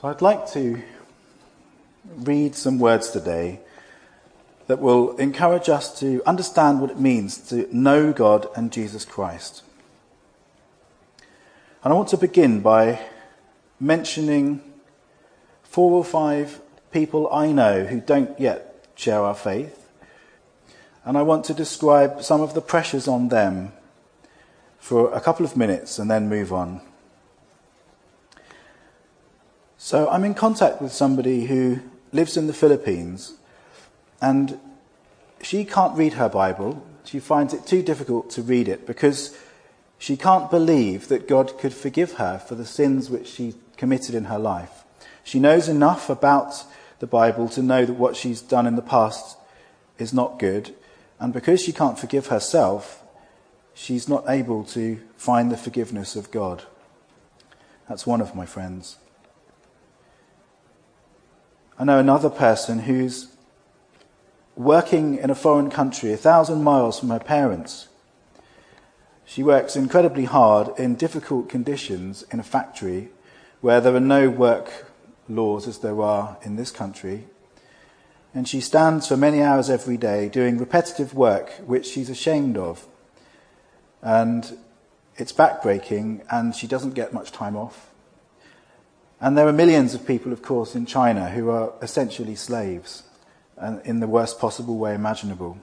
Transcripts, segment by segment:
So I'd like to read some words today that will encourage us to understand what it means to know God and Jesus Christ. And I want to begin by mentioning four or five people I know who don't yet share our faith. And I want to describe some of the pressures on them for a couple of minutes and then move on. So I'm in contact with somebody who lives in the Philippines and she can't read her Bible. She finds it too difficult to read it because she can't believe that God could forgive her for the sins which she committed in her life. She knows enough about the Bible to know that what she's done in the past is not good. And because she can't forgive herself, she's not able to find the forgiveness of God. That's one of my friends. I know another person who's working in a foreign country, a thousand miles from her parents. She works incredibly hard in difficult conditions in a factory where there are no work laws as there are in this country. And she stands for many hours every day doing repetitive work which she's ashamed of. And it's backbreaking, and she doesn't get much time off. And there are millions of people, of course, in China who are essentially slaves and in the worst possible way imaginable.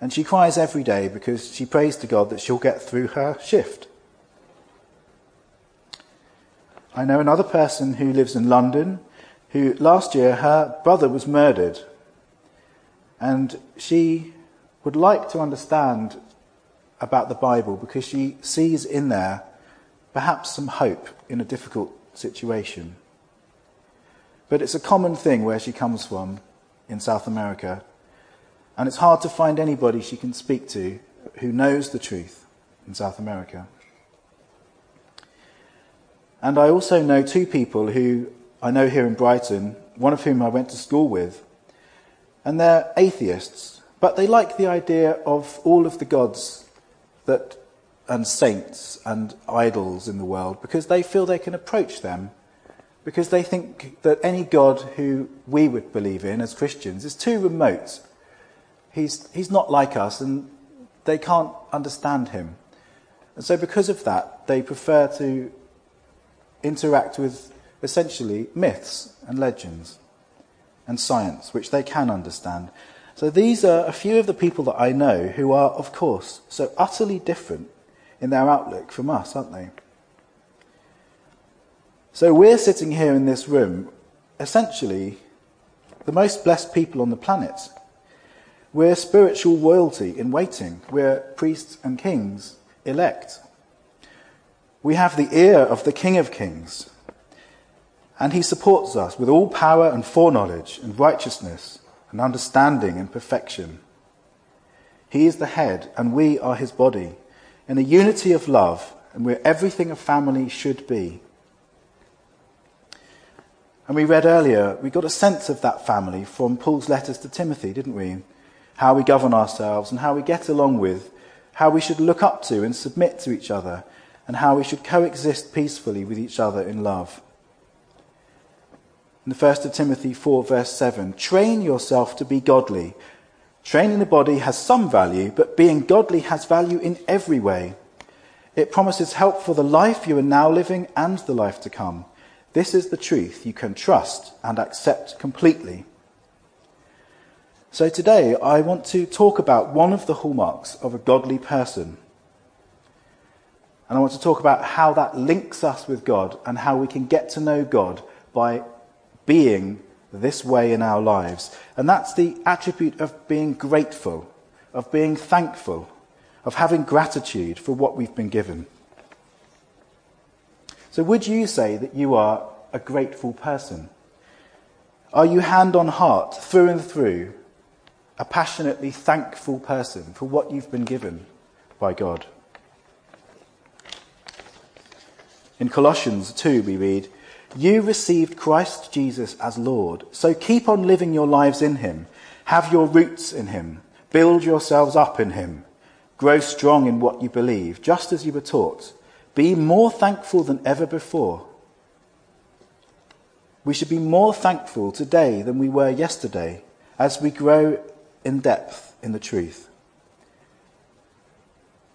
And she cries every day because she prays to God that she'll get through her shift. I know another person who lives in London who last year her brother was murdered. And she would like to understand about the Bible because she sees in there perhaps some hope in a difficult situation. But it's a common thing where she comes from in South America, and it's hard to find anybody she can speak to who knows the truth in South America. And I also know two people who I know here in Brighton, one of whom I went to school with, and they're atheists, but they like the idea of all of the gods that and saints and idols in the world because they feel they can approach them because they think that any God who we would believe in as Christians is too remote. He's, he's not like us and they can't understand him. And so, because of that, they prefer to interact with essentially myths and legends and science, which they can understand. So, these are a few of the people that I know who are, of course, so utterly different in their outlook from us, aren't they? So we're sitting here in this room, essentially the most blessed people on the planet. We're spiritual royalty in waiting. We're priests and kings elect. We have the ear of the King of Kings. And he supports us with all power and foreknowledge and righteousness and understanding and perfection. He is the head, and we are his body in a unity of love and where everything a family should be. And we read earlier, we got a sense of that family from Paul's letters to Timothy, didn't we? How we govern ourselves and how we get along with, how we should look up to and submit to each other, and how we should coexist peacefully with each other in love. In the first of Timothy 4, verse 7, train yourself to be godly. Training the body has some value, but being godly has value in every way. It promises help for the life you are now living and the life to come. This is the truth you can trust and accept completely. So today I want to talk about one of the hallmarks of a godly person. And I want to talk about how that links us with God and how we can get to know God by being this way in our lives. And that's the attribute of being grateful, of being thankful, of having gratitude for what we've been given. So, would you say that you are a grateful person? Are you hand on heart, through and through, a passionately thankful person for what you've been given by God? In Colossians 2, we read, you received Christ Jesus as Lord, so keep on living your lives in Him. Have your roots in Him. Build yourselves up in Him. Grow strong in what you believe, just as you were taught. Be more thankful than ever before. We should be more thankful today than we were yesterday as we grow in depth in the truth.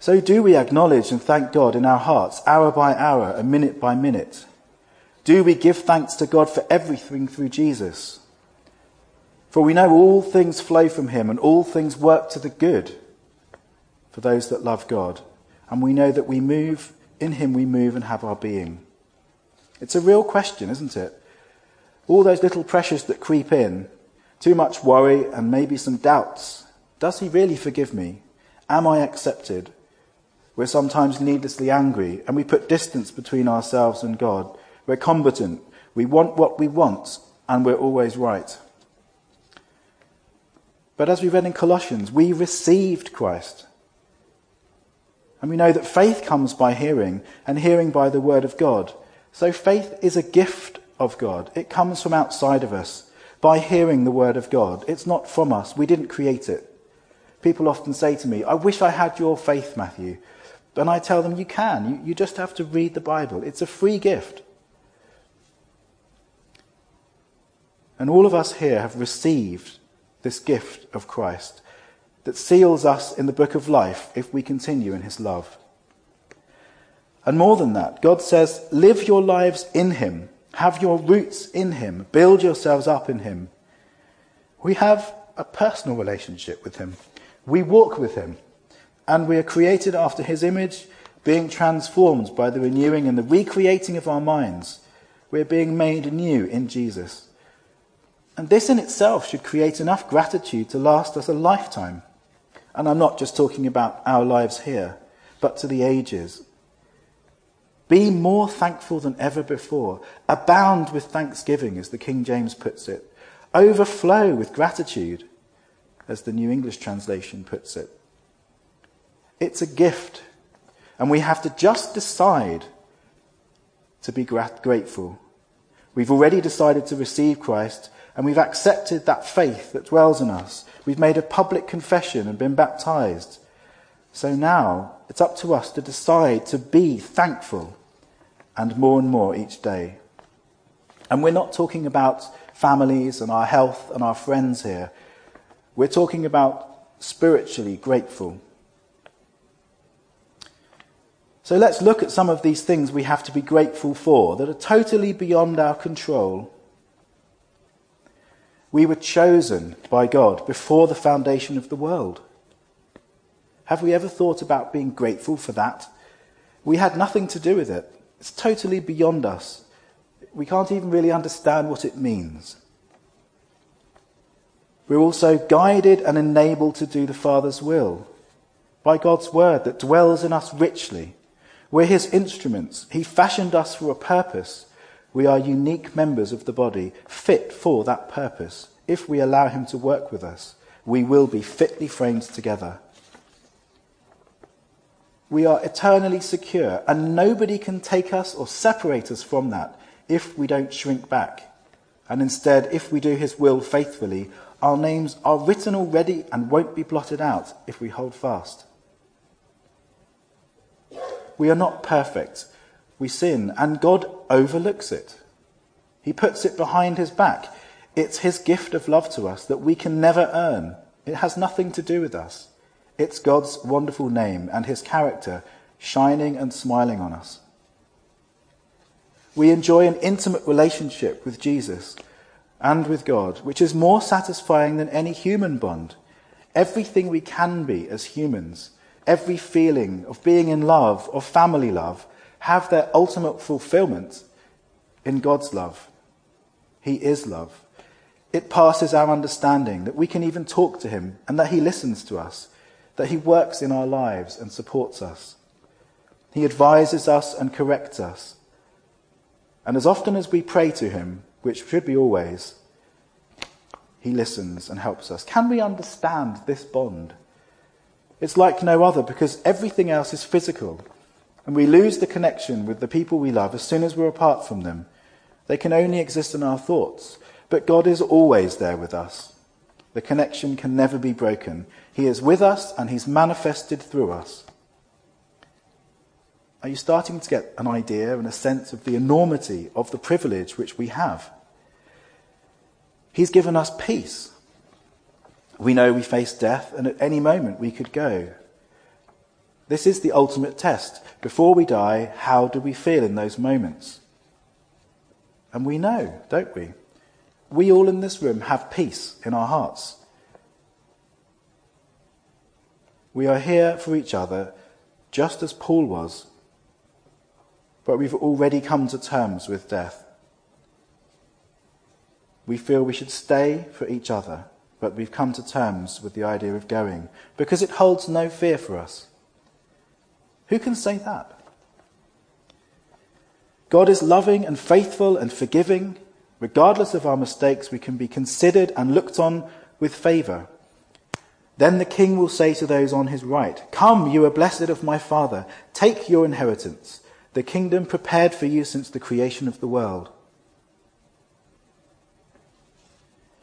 So, do we acknowledge and thank God in our hearts, hour by hour and minute by minute? Do we give thanks to God for everything through Jesus? For we know all things flow from him and all things work to the good for those that love God. And we know that we move, in him we move and have our being. It's a real question, isn't it? All those little pressures that creep in, too much worry and maybe some doubts. Does he really forgive me? Am I accepted? We're sometimes needlessly angry and we put distance between ourselves and God. We're competent. We want what we want, and we're always right. But as we read in Colossians, we received Christ. And we know that faith comes by hearing, and hearing by the word of God. So faith is a gift of God. It comes from outside of us by hearing the word of God. It's not from us. We didn't create it. People often say to me, I wish I had your faith, Matthew. And I tell them, you can. You, you just have to read the Bible. It's a free gift. And all of us here have received this gift of Christ that seals us in the book of life if we continue in his love. And more than that, God says, live your lives in him, have your roots in him, build yourselves up in him. We have a personal relationship with him. We walk with him, and we are created after his image, being transformed by the renewing and the recreating of our minds. We're being made new in Jesus. And this in itself should create enough gratitude to last us a lifetime. And I'm not just talking about our lives here, but to the ages. Be more thankful than ever before. Abound with thanksgiving, as the King James puts it. Overflow with gratitude, as the New English translation puts it. It's a gift. And we have to just decide to be grateful. We've already decided to receive Christ and we've accepted that faith that dwells in us. We've made a public confession and been baptized. So now it's up to us to decide to be thankful and more and more each day. And we're not talking about families and our health and our friends here. We're talking about spiritually grateful. So let's look at some of these things we have to be grateful for that are totally beyond our control we were chosen by God before the foundation of the world. Have we ever thought about being grateful for that? We had nothing to do with it. It's totally beyond us. We can't even really understand what it means. We're also guided and enabled to do the Father's will by God's word that dwells in us richly. We're his instruments. He fashioned us for a purpose we are unique members of the body, fit for that purpose. If we allow Him to work with us, we will be fitly framed together. We are eternally secure, and nobody can take us or separate us from that if we don't shrink back. And instead, if we do His will faithfully, our names are written already and won't be blotted out if we hold fast. We are not perfect, we sin, and God overlooks it. He puts it behind his back. It's his gift of love to us that we can never earn. It has nothing to do with us. It's God's wonderful name and his character shining and smiling on us. We enjoy an intimate relationship with Jesus and with God, which is more satisfying than any human bond. Everything we can be as humans, every feeling of being in love, of family love, have their ultimate fulfillment in God's love. He is love. It passes our understanding that we can even talk to Him and that He listens to us, that He works in our lives and supports us. He advises us and corrects us. And as often as we pray to Him, which should be always, He listens and helps us. Can we understand this bond? It's like no other because everything else is physical. And we lose the connection with the people we love as soon as we're apart from them. They can only exist in our thoughts. But God is always there with us. The connection can never be broken. He is with us and He's manifested through us. Are you starting to get an idea and a sense of the enormity of the privilege which we have? He's given us peace. We know we face death, and at any moment we could go. This is the ultimate test. Before we die, how do we feel in those moments? And we know, don't we? We all in this room have peace in our hearts. We are here for each other, just as Paul was, but we've already come to terms with death. We feel we should stay for each other, but we've come to terms with the idea of going because it holds no fear for us. Who can say that? God is loving and faithful and forgiving. Regardless of our mistakes, we can be considered and looked on with favour. Then the king will say to those on his right, Come, you are blessed of my father, take your inheritance, the kingdom prepared for you since the creation of the world.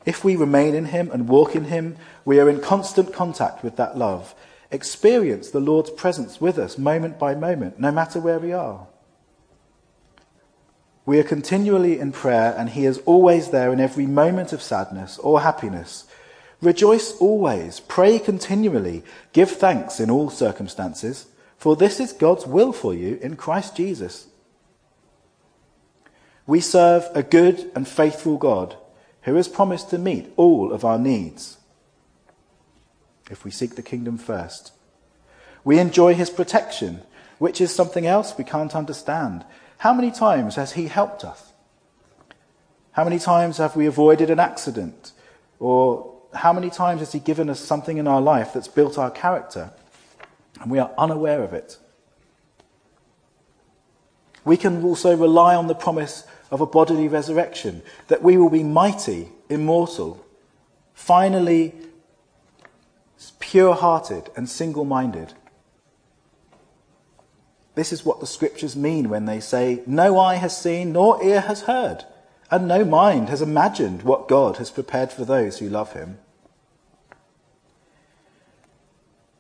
If we remain in him and walk in him, we are in constant contact with that love experience the Lord's presence with us moment by moment, no matter where we are. We are continually in prayer, and He is always there in every moment of sadness or happiness. Rejoice always, pray continually, give thanks in all circumstances, for this is God's will for you in Christ Jesus. We serve a good and faithful God who has promised to meet all of our needs if we seek the kingdom first. We enjoy his protection, which is something else we can't understand. How many times has he helped us? How many times have we avoided an accident? Or how many times has he given us something in our life that's built our character and we are unaware of it? We can also rely on the promise of a bodily resurrection, that we will be mighty, immortal, finally pure hearted and single minded. This is what the scriptures mean when they say, No eye has seen, nor ear has heard, and no mind has imagined what God has prepared for those who love him.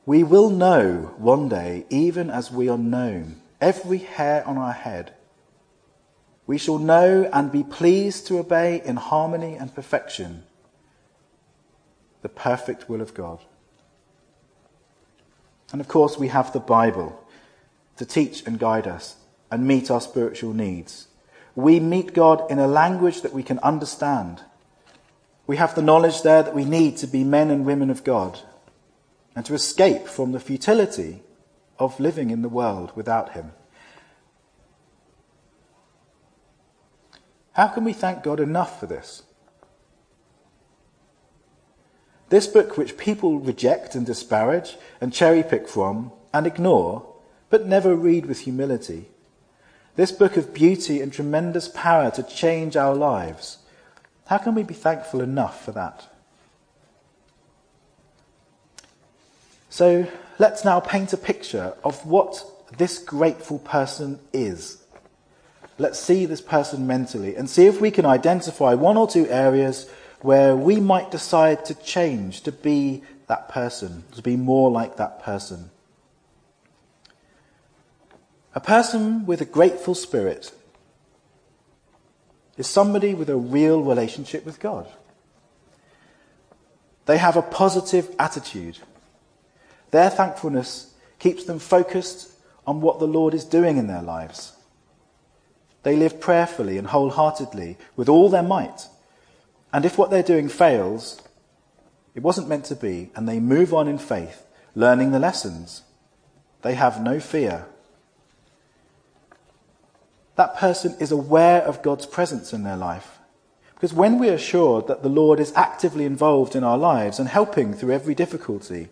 We will know one day, even as we are known, every hair on our head. We shall know and be pleased to obey in harmony and perfection the perfect will of God. And of course, we have the Bible to teach and guide us and meet our spiritual needs. We meet God in a language that we can understand. We have the knowledge there that we need to be men and women of God and to escape from the futility of living in the world without Him. How can we thank God enough for this? This book, which people reject and disparage and cherry pick from and ignore, but never read with humility. This book of beauty and tremendous power to change our lives. How can we be thankful enough for that? So let's now paint a picture of what this grateful person is. Let's see this person mentally and see if we can identify one or two areas where we might decide to change, to be that person, to be more like that person. A person with a grateful spirit is somebody with a real relationship with God. They have a positive attitude. Their thankfulness keeps them focused on what the Lord is doing in their lives. They live prayerfully and wholeheartedly with all their might and if what they're doing fails, it wasn't meant to be, and they move on in faith, learning the lessons. They have no fear. That person is aware of God's presence in their life. Because when we are assured that the Lord is actively involved in our lives and helping through every difficulty,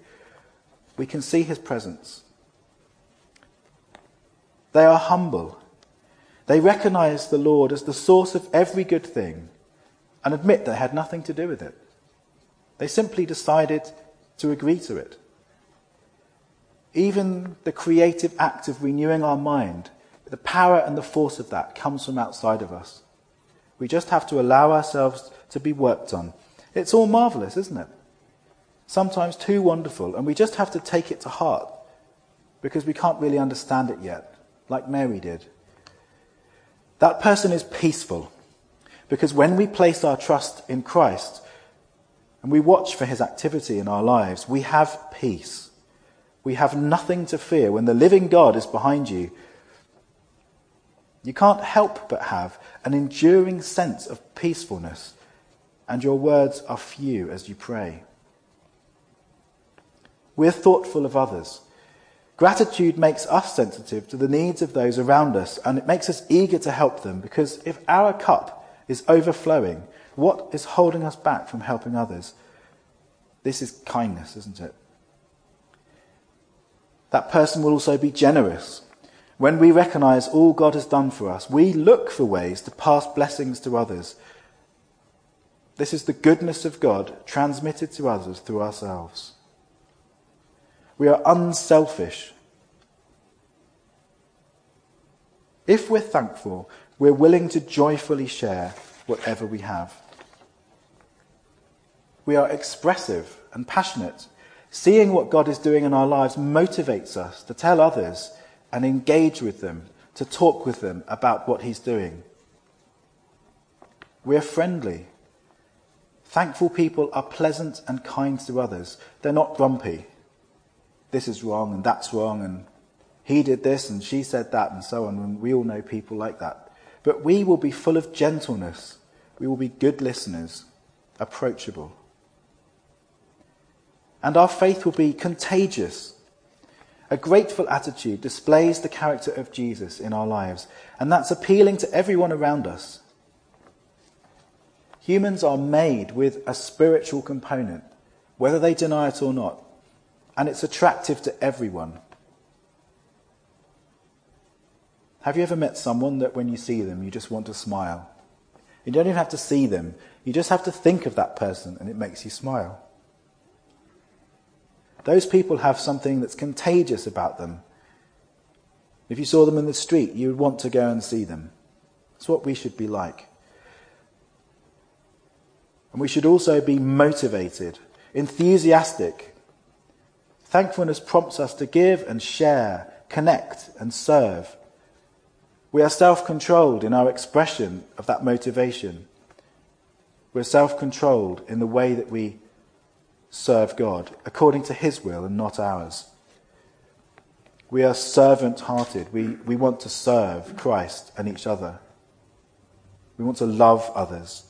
we can see his presence. They are humble. They recognize the Lord as the source of every good thing and admit they had nothing to do with it. They simply decided to agree to it. Even the creative act of renewing our mind, the power and the force of that comes from outside of us. We just have to allow ourselves to be worked on. It's all marvelous, isn't it? Sometimes too wonderful, and we just have to take it to heart because we can't really understand it yet, like Mary did. That person is peaceful. Because when we place our trust in Christ and we watch for his activity in our lives, we have peace. We have nothing to fear when the living God is behind you. You can't help but have an enduring sense of peacefulness, and your words are few as you pray. We're thoughtful of others. Gratitude makes us sensitive to the needs of those around us, and it makes us eager to help them because if our cup is overflowing, what is holding us back from helping others? This is kindness, isn't it? That person will also be generous. When we recognize all God has done for us, we look for ways to pass blessings to others. This is the goodness of God transmitted to others through ourselves. We are unselfish. If we're thankful, we're willing to joyfully share whatever we have. We are expressive and passionate. Seeing what God is doing in our lives motivates us to tell others and engage with them, to talk with them about what He's doing. We're friendly. Thankful people are pleasant and kind to others. They're not grumpy this is wrong and that's wrong and he did this and she said that and so on. And we all know people like that. But we will be full of gentleness. We will be good listeners, approachable. And our faith will be contagious. A grateful attitude displays the character of Jesus in our lives, and that's appealing to everyone around us. Humans are made with a spiritual component, whether they deny it or not and it's attractive to everyone. Have you ever met someone that when you see them, you just want to smile? You don't even have to see them, you just have to think of that person and it makes you smile. Those people have something that's contagious about them. If you saw them in the street, you would want to go and see them. That's what we should be like. And we should also be motivated, enthusiastic, Thankfulness prompts us to give and share, connect and serve. We are self controlled in our expression of that motivation. We're self controlled in the way that we serve God, according to His will and not ours. We are servant hearted. We, we want to serve Christ and each other. We want to love others.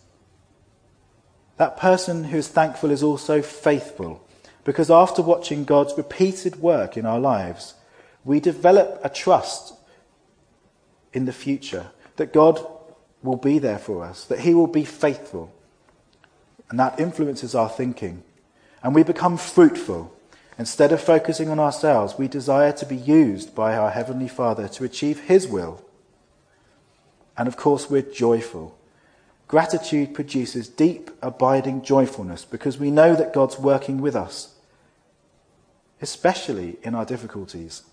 That person who is thankful is also faithful because after watching God's repeated work in our lives, we develop a trust in the future that God will be there for us, that He will be faithful. And that influences our thinking. And we become fruitful. Instead of focusing on ourselves, we desire to be used by our Heavenly Father to achieve His will. And of course, we're joyful. Gratitude produces deep, abiding joyfulness because we know that God's working with us especially in our difficulties.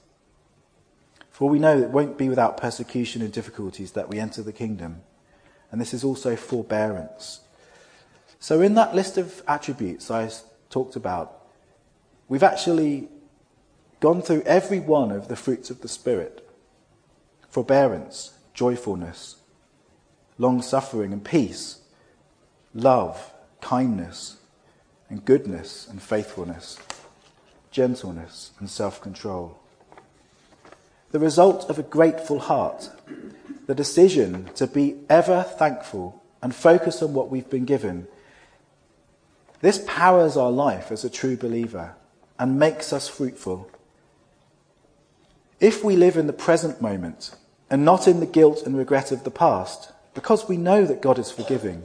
For we know it won't be without persecution and difficulties that we enter the kingdom. And this is also forbearance. So, in that list of attributes I talked about, we've actually gone through every one of the fruits of the Spirit forbearance, joyfulness, long suffering and peace, love, kindness, and goodness and faithfulness gentleness, and self control. The result of a grateful heart, the decision to be ever thankful and focus on what we've been given, this powers our life as a true believer and makes us fruitful. If we live in the present moment and not in the guilt and regret of the past, because we know that God is forgiving,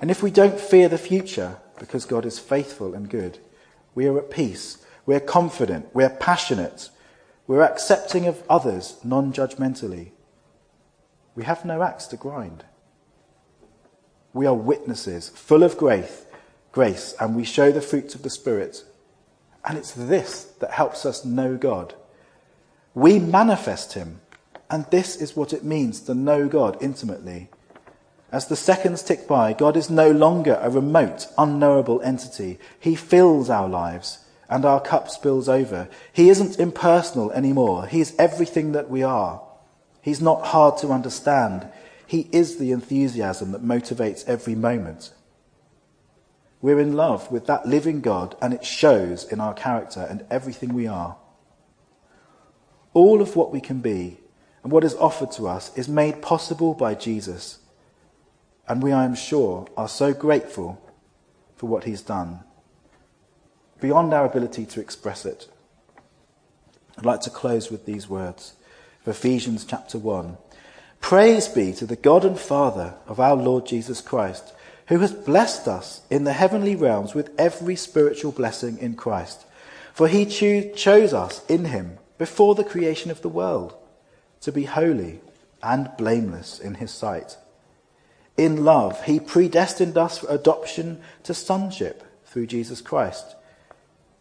and if we don't fear the future because God is faithful and good, we are at peace we're confident. We're passionate. We're accepting of others non judgmentally. We have no axe to grind. We are witnesses, full of grace, grace, and we show the fruits of the Spirit. And it's this that helps us know God. We manifest Him, and this is what it means to know God intimately. As the seconds tick by, God is no longer a remote, unknowable entity. He fills our lives and our cup spills over. He isn't impersonal anymore. He's everything that we are. He's not hard to understand. He is the enthusiasm that motivates every moment. We're in love with that living God, and it shows in our character and everything we are. All of what we can be and what is offered to us is made possible by Jesus. And we, I am sure, are so grateful for what he's done, beyond our ability to express it. I'd like to close with these words of Ephesians chapter 1. Praise be to the God and Father of our Lord Jesus Christ, who has blessed us in the heavenly realms with every spiritual blessing in Christ. For he cho- chose us in him before the creation of the world to be holy and blameless in his sight. In love, he predestined us for adoption to sonship through Jesus Christ,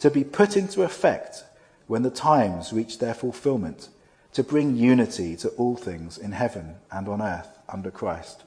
to be put into effect when the times reach their fulfillment, to bring unity to all things in heaven and on earth under Christ.